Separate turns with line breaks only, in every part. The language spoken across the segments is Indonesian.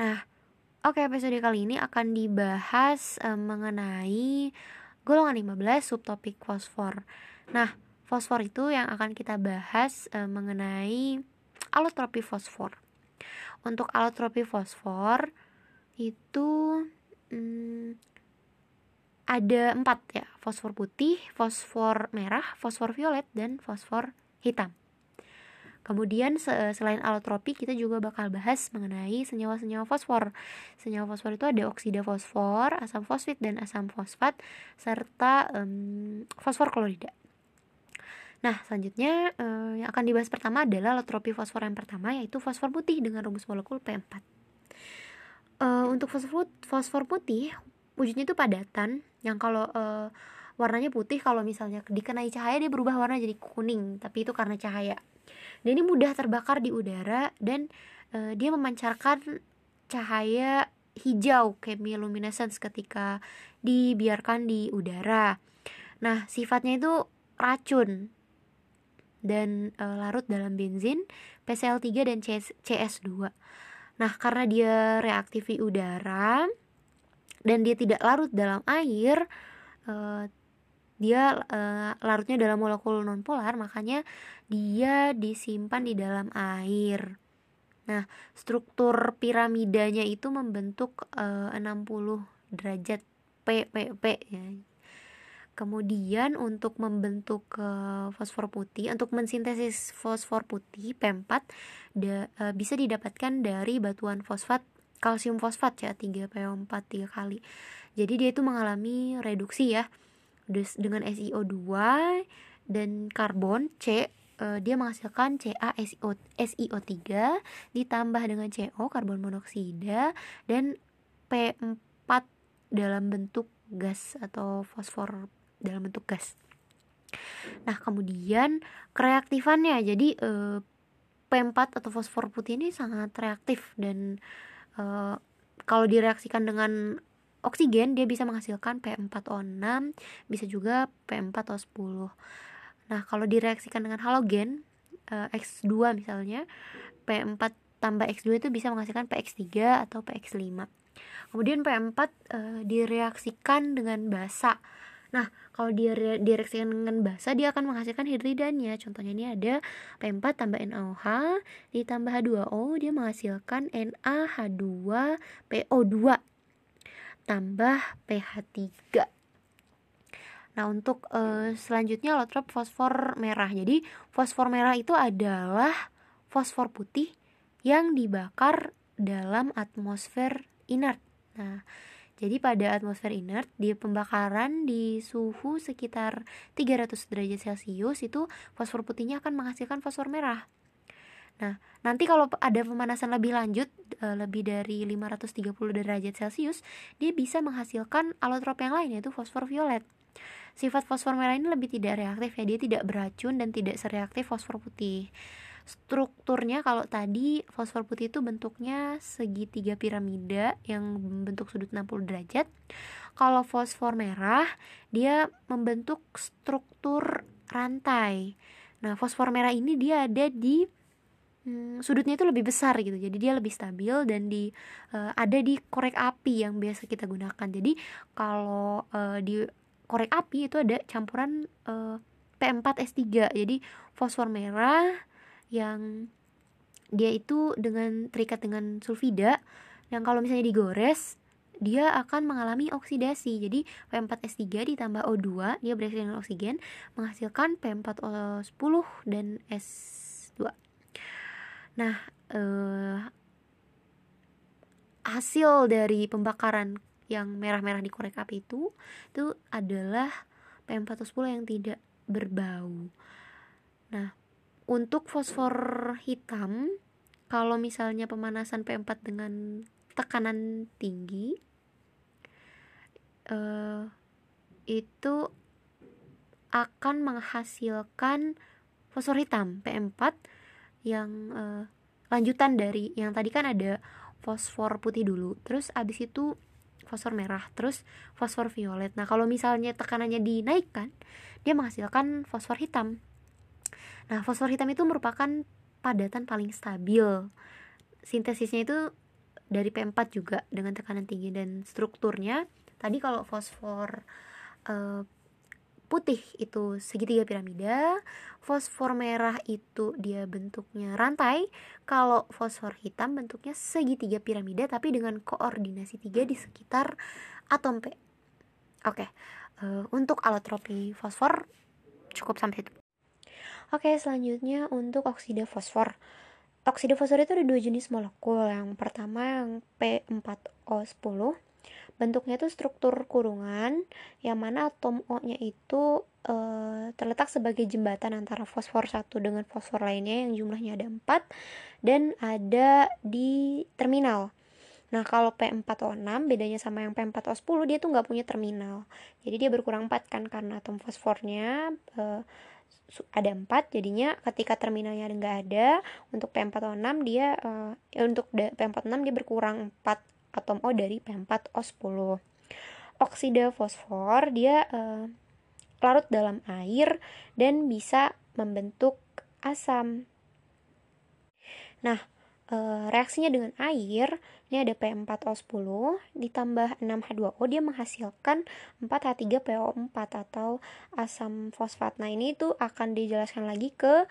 Nah, oke episode kali ini akan dibahas uh, mengenai golongan 15 subtopik fosfor. Nah, fosfor itu yang akan kita bahas uh, mengenai alotropi fosfor. Untuk alotropi fosfor itu hmm, ada empat ya, fosfor putih, fosfor merah, fosfor violet, dan fosfor hitam. Kemudian selain alotropi kita juga bakal bahas mengenai senyawa-senyawa fosfor. Senyawa fosfor itu ada oksida fosfor, asam fosfit dan asam fosfat serta um, fosfor klorida. Nah, selanjutnya uh, yang akan dibahas pertama adalah alotropi fosfor yang pertama yaitu fosfor putih dengan rumus molekul P4. Uh, eh, untuk fosfor putih wujudnya itu padatan yang kalau uh, warnanya putih kalau misalnya dikenai cahaya dia berubah warna jadi kuning, tapi itu karena cahaya dan ini mudah terbakar di udara dan uh, dia memancarkan cahaya hijau chemiluminescence ketika dibiarkan di udara. Nah, sifatnya itu racun dan e, larut dalam benzin, PCl3 dan CS, CS2. Nah, karena dia reaktif di udara dan dia tidak larut dalam air, e, dia uh, larutnya dalam molekul nonpolar makanya dia disimpan di dalam air. Nah, struktur piramidanya itu membentuk eh, uh, 60 derajat P P P ya. Kemudian untuk membentuk uh, fosfor putih, untuk mensintesis fosfor putih P4 da, uh, bisa didapatkan dari batuan fosfat kalsium fosfat ya 3PO4 3 kali. Jadi dia itu mengalami reduksi ya dengan SiO2 dan karbon C uh, dia menghasilkan CaSiO SiO3 ditambah dengan CO karbon monoksida dan P4 dalam bentuk gas atau fosfor dalam bentuk gas. Nah, kemudian kereaktifannya jadi uh, P4 atau fosfor putih ini sangat reaktif dan uh, kalau direaksikan dengan oksigen dia bisa menghasilkan P4O6 bisa juga P4O10 nah kalau direaksikan dengan halogen uh, X2 misalnya P4 tambah X2 itu bisa menghasilkan PX3 atau PX5 kemudian P4 uh, eh, direaksikan dengan basa. Nah, kalau dia direaksikan dengan basa, dia akan menghasilkan hidridannya. Contohnya ini ada P4 tambah NaOH ditambah H2O, dia menghasilkan NaH2PO2 tambah pH 3 Nah, untuk uh, selanjutnya alotrop fosfor merah. Jadi, fosfor merah itu adalah fosfor putih yang dibakar dalam atmosfer inert. Nah, jadi pada atmosfer inert di pembakaran di suhu sekitar 300 derajat Celcius itu fosfor putihnya akan menghasilkan fosfor merah. Nah, nanti kalau ada pemanasan lebih lanjut e, lebih dari 530 derajat Celcius, dia bisa menghasilkan alotrop yang lain yaitu fosfor violet. Sifat fosfor merah ini lebih tidak reaktif ya, dia tidak beracun dan tidak sereaktif fosfor putih. Strukturnya kalau tadi fosfor putih itu bentuknya segitiga piramida yang membentuk sudut 60 derajat. Kalau fosfor merah dia membentuk struktur rantai. Nah, fosfor merah ini dia ada di hmm, sudutnya itu lebih besar gitu jadi dia lebih stabil dan di uh, ada di korek api yang biasa kita gunakan jadi kalau uh, di korek api itu ada campuran uh, P4S3 jadi fosfor merah yang dia itu dengan terikat dengan sulfida yang kalau misalnya digores dia akan mengalami oksidasi. Jadi P4S3 ditambah O2, dia bereaksi dengan oksigen menghasilkan P4O10 dan S2. Nah, eh, hasil dari pembakaran yang merah-merah di korek api itu itu adalah PM410 yang tidak berbau. Nah, untuk fosfor hitam kalau misalnya pemanasan PM4 dengan tekanan tinggi eh, itu akan menghasilkan fosfor hitam PM4 yang uh, lanjutan dari yang tadi kan ada fosfor putih dulu terus abis itu fosfor merah terus fosfor violet. Nah kalau misalnya tekanannya dinaikkan dia menghasilkan fosfor hitam. Nah fosfor hitam itu merupakan padatan paling stabil. Sintesisnya itu dari P4 juga dengan tekanan tinggi. Dan strukturnya tadi kalau fosfor uh, putih itu segitiga piramida, fosfor merah itu dia bentuknya rantai, kalau fosfor hitam bentuknya segitiga piramida tapi dengan koordinasi tiga di sekitar atom P. Oke, uh, untuk alotropi fosfor cukup sampai itu. Oke, selanjutnya untuk oksida fosfor. Oksida fosfor itu ada dua jenis molekul. Yang pertama yang P4O10 bentuknya itu struktur kurungan yang mana atom O-nya itu e, terletak sebagai jembatan antara fosfor satu dengan fosfor lainnya yang jumlahnya ada 4 dan ada di terminal. Nah, kalau P4O6 bedanya sama yang P4O10 dia tuh nggak punya terminal. Jadi dia berkurang 4 kan karena atom fosfornya e, ada 4 jadinya ketika terminalnya nggak ada untuk P4O6 dia uh, untuk P4O6 dia berkurang 4 atom O dari P4O10. Oksida fosfor dia uh, larut dalam air dan bisa membentuk asam. Nah, uh, reaksinya dengan air, ini ada P4O10 ditambah 6H2O dia menghasilkan 4H3PO4 atau asam fosfat. Nah, ini tuh akan dijelaskan lagi ke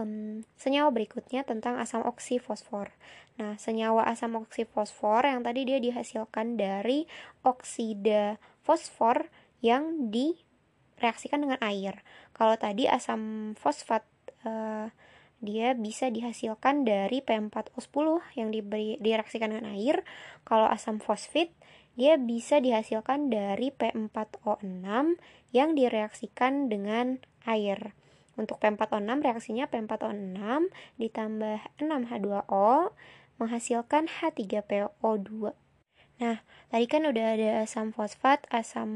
um, senyawa berikutnya tentang asam oksifosfor. Nah, senyawa asam oksifosfor yang tadi dia dihasilkan dari oksida fosfor yang direaksikan dengan air. Kalau tadi asam fosfat uh, dia bisa dihasilkan dari P4O10 yang diberi direaksikan dengan air. Kalau asam fosfit dia bisa dihasilkan dari P4O6 yang direaksikan dengan air. Untuk P4O6 reaksinya P4O6 ditambah 6H2O menghasilkan H3PO2. Nah, tadi kan udah ada asam fosfat, asam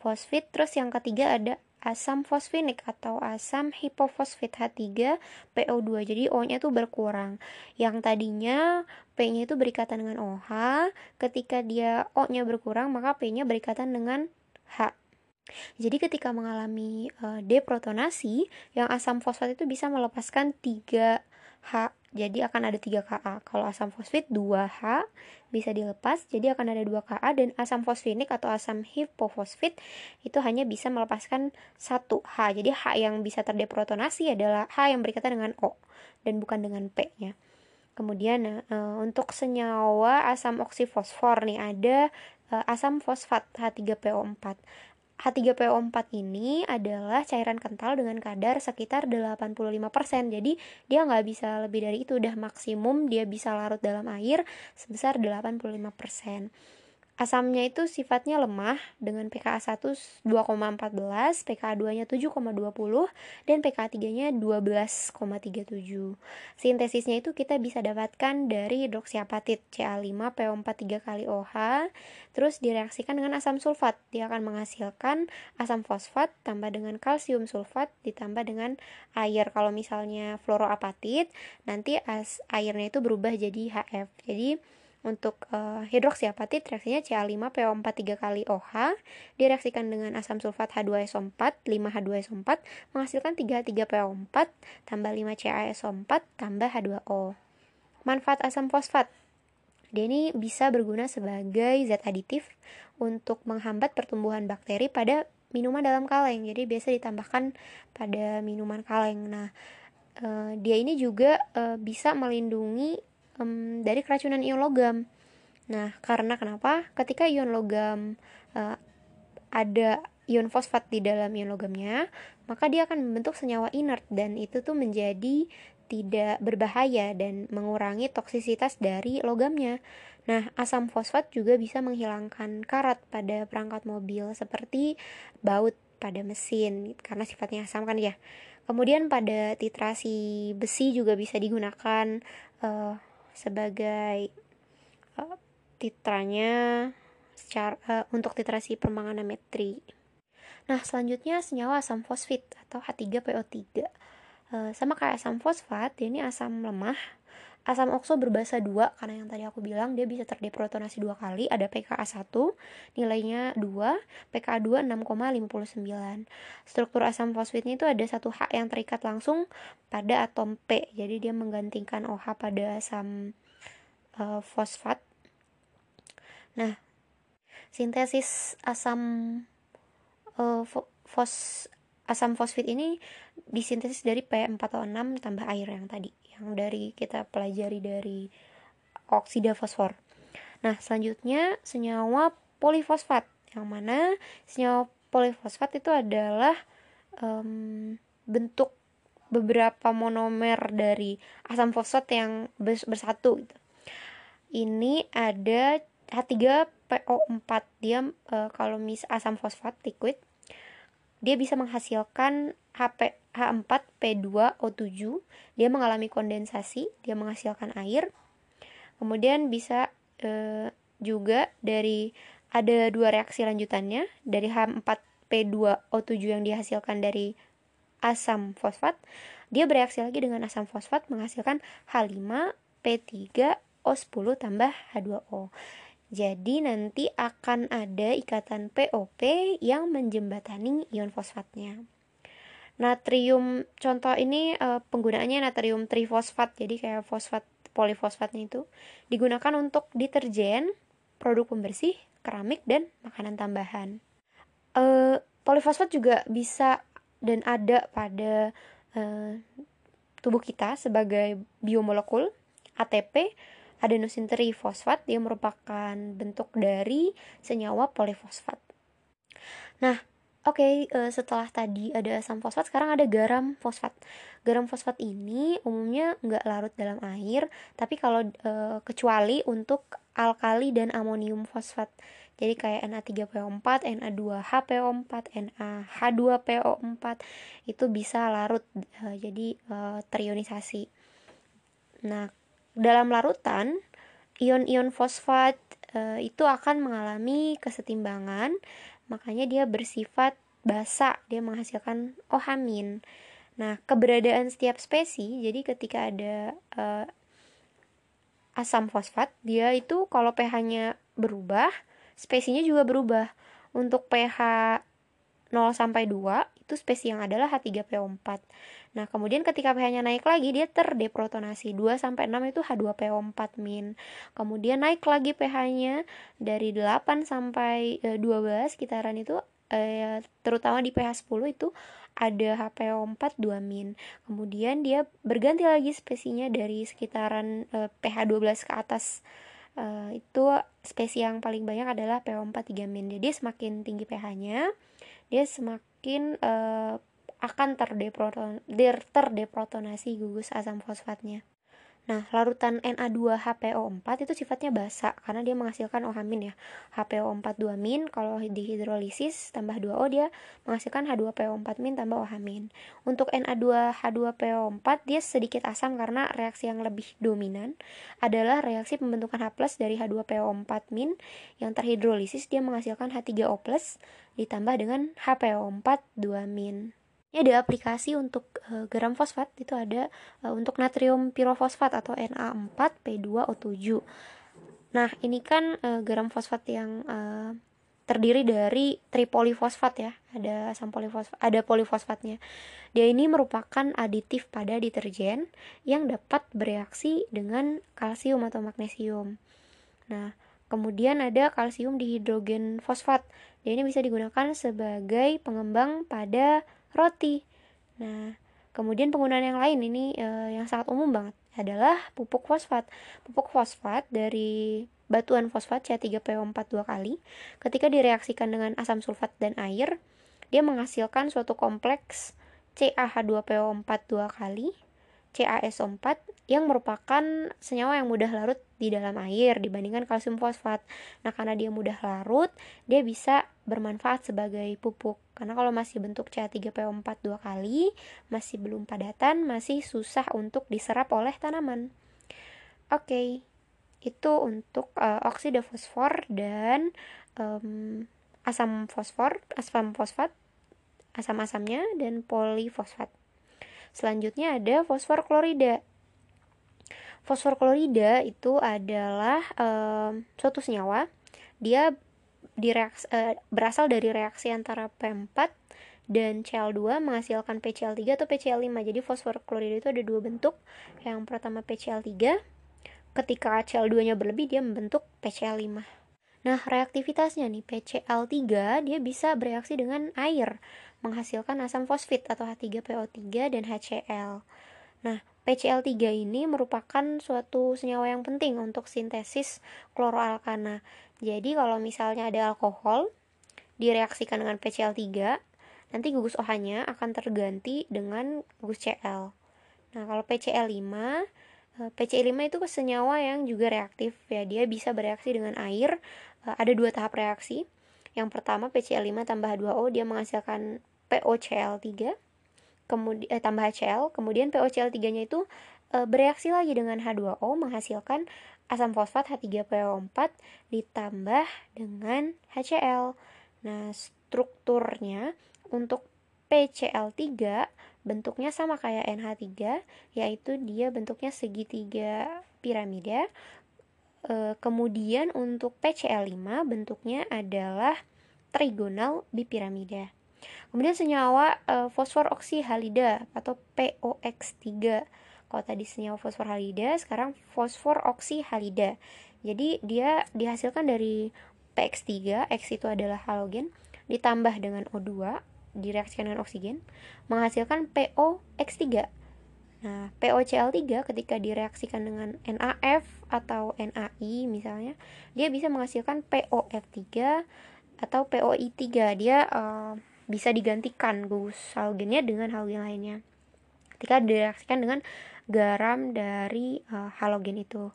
fosfit, terus yang ketiga ada asam fosfinik atau asam hipofosfit H3PO2. Jadi O-nya tuh berkurang. Yang tadinya P-nya itu berikatan dengan OH, ketika dia O-nya berkurang, maka P-nya berikatan dengan H. Jadi ketika mengalami uh, deprotonasi, yang asam fosfat itu bisa melepaskan 3H. Jadi akan ada 3 Ka. Kalau asam fosfit 2H bisa dilepas, jadi akan ada 2 Ka dan asam fosfinik atau asam hipofosfit itu hanya bisa melepaskan 1H. Jadi H yang bisa terdeprotonasi adalah H yang berikatan dengan O dan bukan dengan P-nya. Kemudian uh, untuk senyawa asam oksifosfor nih ada uh, asam fosfat H3PO4. H3PO4 ini adalah cairan kental dengan kadar sekitar 85%. Jadi dia nggak bisa lebih dari itu, udah maksimum dia bisa larut dalam air sebesar 85%. Asamnya itu sifatnya lemah dengan pKa 1 2,14, pKa 2-nya 7,20 dan pKa 3-nya 12,37. Sintesisnya itu kita bisa dapatkan dari hidroksiapatit Ca5PO4 3 kali OH terus direaksikan dengan asam sulfat. Dia akan menghasilkan asam fosfat tambah dengan kalsium sulfat ditambah dengan air. Kalau misalnya fluoroapatit nanti as airnya itu berubah jadi HF. Jadi untuk uh, hidroksiapatit reaksinya Ca5PO4 3 kali OH direaksikan dengan asam sulfat H2SO4 5H2SO4 menghasilkan 3H3PO4 tambah 5CaSO4 tambah H2O. Manfaat asam fosfat dia ini bisa berguna sebagai zat aditif untuk menghambat pertumbuhan bakteri pada minuman dalam kaleng. Jadi biasa ditambahkan pada minuman kaleng. Nah, uh, dia ini juga uh, bisa melindungi um, dari keracunan ion logam. Nah, karena kenapa? Ketika ion logam uh, ada ion fosfat di dalam ion logamnya, maka dia akan membentuk senyawa inert dan itu tuh menjadi tidak berbahaya dan mengurangi toksisitas dari logamnya. Nah, asam fosfat juga bisa menghilangkan karat pada perangkat mobil seperti baut pada mesin karena sifatnya asam kan ya. Kemudian pada titrasi besi juga bisa digunakan uh, sebagai uh, titranya secara uh, untuk titrasi permanganometri. Nah, selanjutnya senyawa asam fosfit atau H3PO3. Uh, sama kayak asam fosfat, ini asam lemah Asam okso berbasa 2 karena yang tadi aku bilang dia bisa terdeprotonasi dua kali. Ada pKa 1 nilainya 2, pKa 2 6,59. Struktur asam fosfitnya itu ada satu H yang terikat langsung pada atom P. Jadi dia menggantikan OH pada asam uh, fosfat. Nah, sintesis asam uh, fos asam fosfit ini disintesis dari P4O6 tambah air yang tadi yang dari kita pelajari dari oksida fosfor. Nah, selanjutnya senyawa polifosfat yang mana senyawa polifosfat itu adalah um, bentuk beberapa monomer dari asam fosfat yang bersatu gitu. Ini ada H3PO4 dia e, kalau mis asam fosfat liquid dia bisa menghasilkan HP H4P2O7 dia mengalami kondensasi dia menghasilkan air. Kemudian bisa e, juga dari ada dua reaksi lanjutannya dari H4P2O7 yang dihasilkan dari asam fosfat. Dia bereaksi lagi dengan asam fosfat menghasilkan H5P3O10 tambah H2O jadi nanti akan ada ikatan POP yang menjembatani ion fosfatnya. Natrium contoh ini e, penggunaannya natrium trifosfat. Jadi kayak fosfat polifosfatnya itu digunakan untuk deterjen, produk pembersih, keramik dan makanan tambahan. E, polifosfat juga bisa dan ada pada e, tubuh kita sebagai biomolekul ATP adenosin trifosfat dia merupakan bentuk dari senyawa polifosfat. Nah, oke okay, eh, setelah tadi ada asam fosfat, sekarang ada garam fosfat. Garam fosfat ini umumnya nggak larut dalam air, tapi kalau uh, kecuali untuk alkali dan amonium fosfat. Jadi kayak Na3PO4, Na2HPO4, NaH2PO4 itu bisa larut uh, jadi terionisasi. Nah, dalam larutan, ion-ion fosfat e, itu akan mengalami kesetimbangan, makanya dia bersifat basa, dia menghasilkan ohamin. Nah, keberadaan setiap spesies, jadi ketika ada e, asam fosfat, dia itu kalau pH-nya berubah, spesiesnya juga berubah. Untuk pH 0 sampai 2 itu spesies yang adalah H3PO4. Nah, kemudian ketika pH-nya naik lagi dia terdeprotonasi 2 sampai 6 itu H2PO4 min. Kemudian naik lagi pH-nya dari 8 sampai e, 12 sekitaran itu e, terutama di pH 10 itu ada HPO4 2 min. Kemudian dia berganti lagi spesiesnya dari sekitaran e, pH 12 ke atas Uh, itu spesies yang paling banyak adalah PO4 3 min. Jadi semakin tinggi pH-nya, dia semakin uh, akan terdeproton, terdeprotonasi gugus asam fosfatnya. Nah, larutan Na2HPO4 itu sifatnya basa karena dia menghasilkan OH- ya. HPO4 2- kalau dihidrolisis tambah 2O dia menghasilkan H2PO4- tambah OH-. Untuk Na2H2PO4 dia sedikit asam karena reaksi yang lebih dominan adalah reaksi pembentukan H+ dari H2PO4- yang terhidrolisis dia menghasilkan H3O+ ditambah dengan HPO4 2- ini ada aplikasi untuk uh, garam fosfat itu ada uh, untuk natrium pirofosfat atau Na4P2O7. Nah, ini kan uh, garam fosfat yang uh, terdiri dari tripolifosfat ya. Ada asam polifosfat, ada polifosfatnya. Dia ini merupakan aditif pada deterjen yang dapat bereaksi dengan kalsium atau magnesium. Nah, kemudian ada kalsium dihidrogen fosfat. Dia ini bisa digunakan sebagai pengembang pada roti. Nah, kemudian penggunaan yang lain ini uh, yang sangat umum banget adalah pupuk fosfat. Pupuk fosfat dari batuan fosfat C3PO4 dua kali ketika direaksikan dengan asam sulfat dan air, dia menghasilkan suatu kompleks CaH2PO4 dua kali CaSO4 yang merupakan senyawa yang mudah larut di dalam air dibandingkan kalsium fosfat. Nah, karena dia mudah larut, dia bisa bermanfaat sebagai pupuk. Karena kalau masih bentuk CH3PO4 dua kali, masih belum padatan, masih susah untuk diserap oleh tanaman. Oke, okay. itu untuk uh, oksida fosfor dan um, asam fosfor, asam fosfat, asam-asamnya dan polifosfat. Selanjutnya ada fosfor klorida. Fosfor klorida itu adalah um, suatu senyawa. Dia direaks, uh, berasal dari reaksi antara P4 dan Cl2 menghasilkan PCl3 atau PCl5. Jadi fosfor klorida itu ada dua bentuk. Yang pertama PCl3, ketika HCl2 nya berlebih dia membentuk PCl5 nah reaktivitasnya nih PCl3 dia bisa bereaksi dengan air menghasilkan asam fosfit atau H3PO3 dan HCl nah PCl3 ini merupakan suatu senyawa yang penting untuk sintesis kloroalkana. Jadi kalau misalnya ada alkohol direaksikan dengan PCl3, nanti gugus OH-nya akan terganti dengan gugus Cl. Nah, kalau PCl5, eh, PCl5 itu senyawa yang juga reaktif ya, dia bisa bereaksi dengan air. Eh, ada dua tahap reaksi. Yang pertama PCl5 tambah H2O dia menghasilkan POCl3 kemudian eh, tambah HCl, kemudian POCl3-nya itu e, bereaksi lagi dengan H2O menghasilkan asam fosfat H3PO4 ditambah dengan HCl. Nah, strukturnya untuk PCl3 bentuknya sama kayak NH3 yaitu dia bentuknya segitiga piramida. E, kemudian untuk PCl5 bentuknya adalah trigonal bipiramida. Kemudian senyawa uh, fosfor oksihalida atau POX3. Kalau tadi senyawa fosfor halida, sekarang fosfor oksihalida. Jadi dia dihasilkan dari PX3, X itu adalah halogen, ditambah dengan O2, direaksikan dengan oksigen, menghasilkan POX3. Nah, POCl3 ketika direaksikan dengan NaF atau NaI misalnya, dia bisa menghasilkan POF3 atau POI3. Dia uh, bisa digantikan gugus halogennya dengan halogen lainnya ketika direaksikan dengan garam dari uh, halogen itu.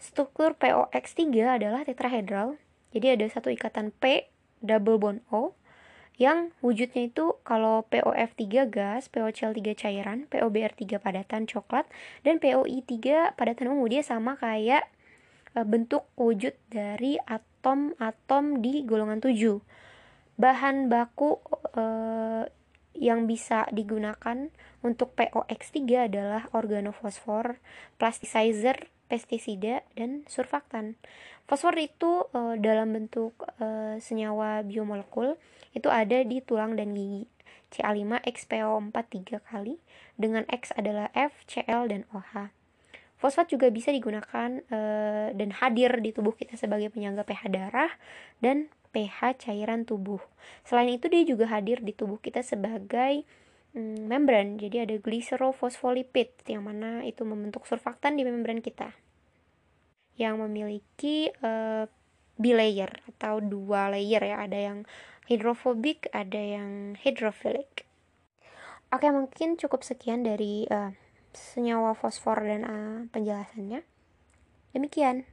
Struktur POX3 adalah tetrahedral. Jadi ada satu ikatan P double bond O yang wujudnya itu kalau POF3 gas, POCl3 cairan, POBr3 padatan coklat, dan POI3 padatan ungu dia sama kayak uh, bentuk wujud dari atom-atom di golongan 7 bahan baku uh, yang bisa digunakan untuk POX3 adalah organofosfor, plasticizer, pestisida, dan surfaktan. Fosfor itu uh, dalam bentuk uh, senyawa biomolekul itu ada di tulang dan gigi. Ca5XPO4 3 kali dengan X adalah F, Cl, dan OH. Fosfat juga bisa digunakan e, dan hadir di tubuh kita sebagai penyangga pH darah dan pH cairan tubuh. Selain itu dia juga hadir di tubuh kita sebagai mm, membran. Jadi ada glycerofosfolipid yang mana itu membentuk surfaktan di membran kita. Yang memiliki uh, bilayer atau dua layer ya, ada yang hidrofobik, ada yang hidrofilik. Oke, mungkin cukup sekian dari uh, senyawa fosfor dan uh, penjelasannya. Demikian.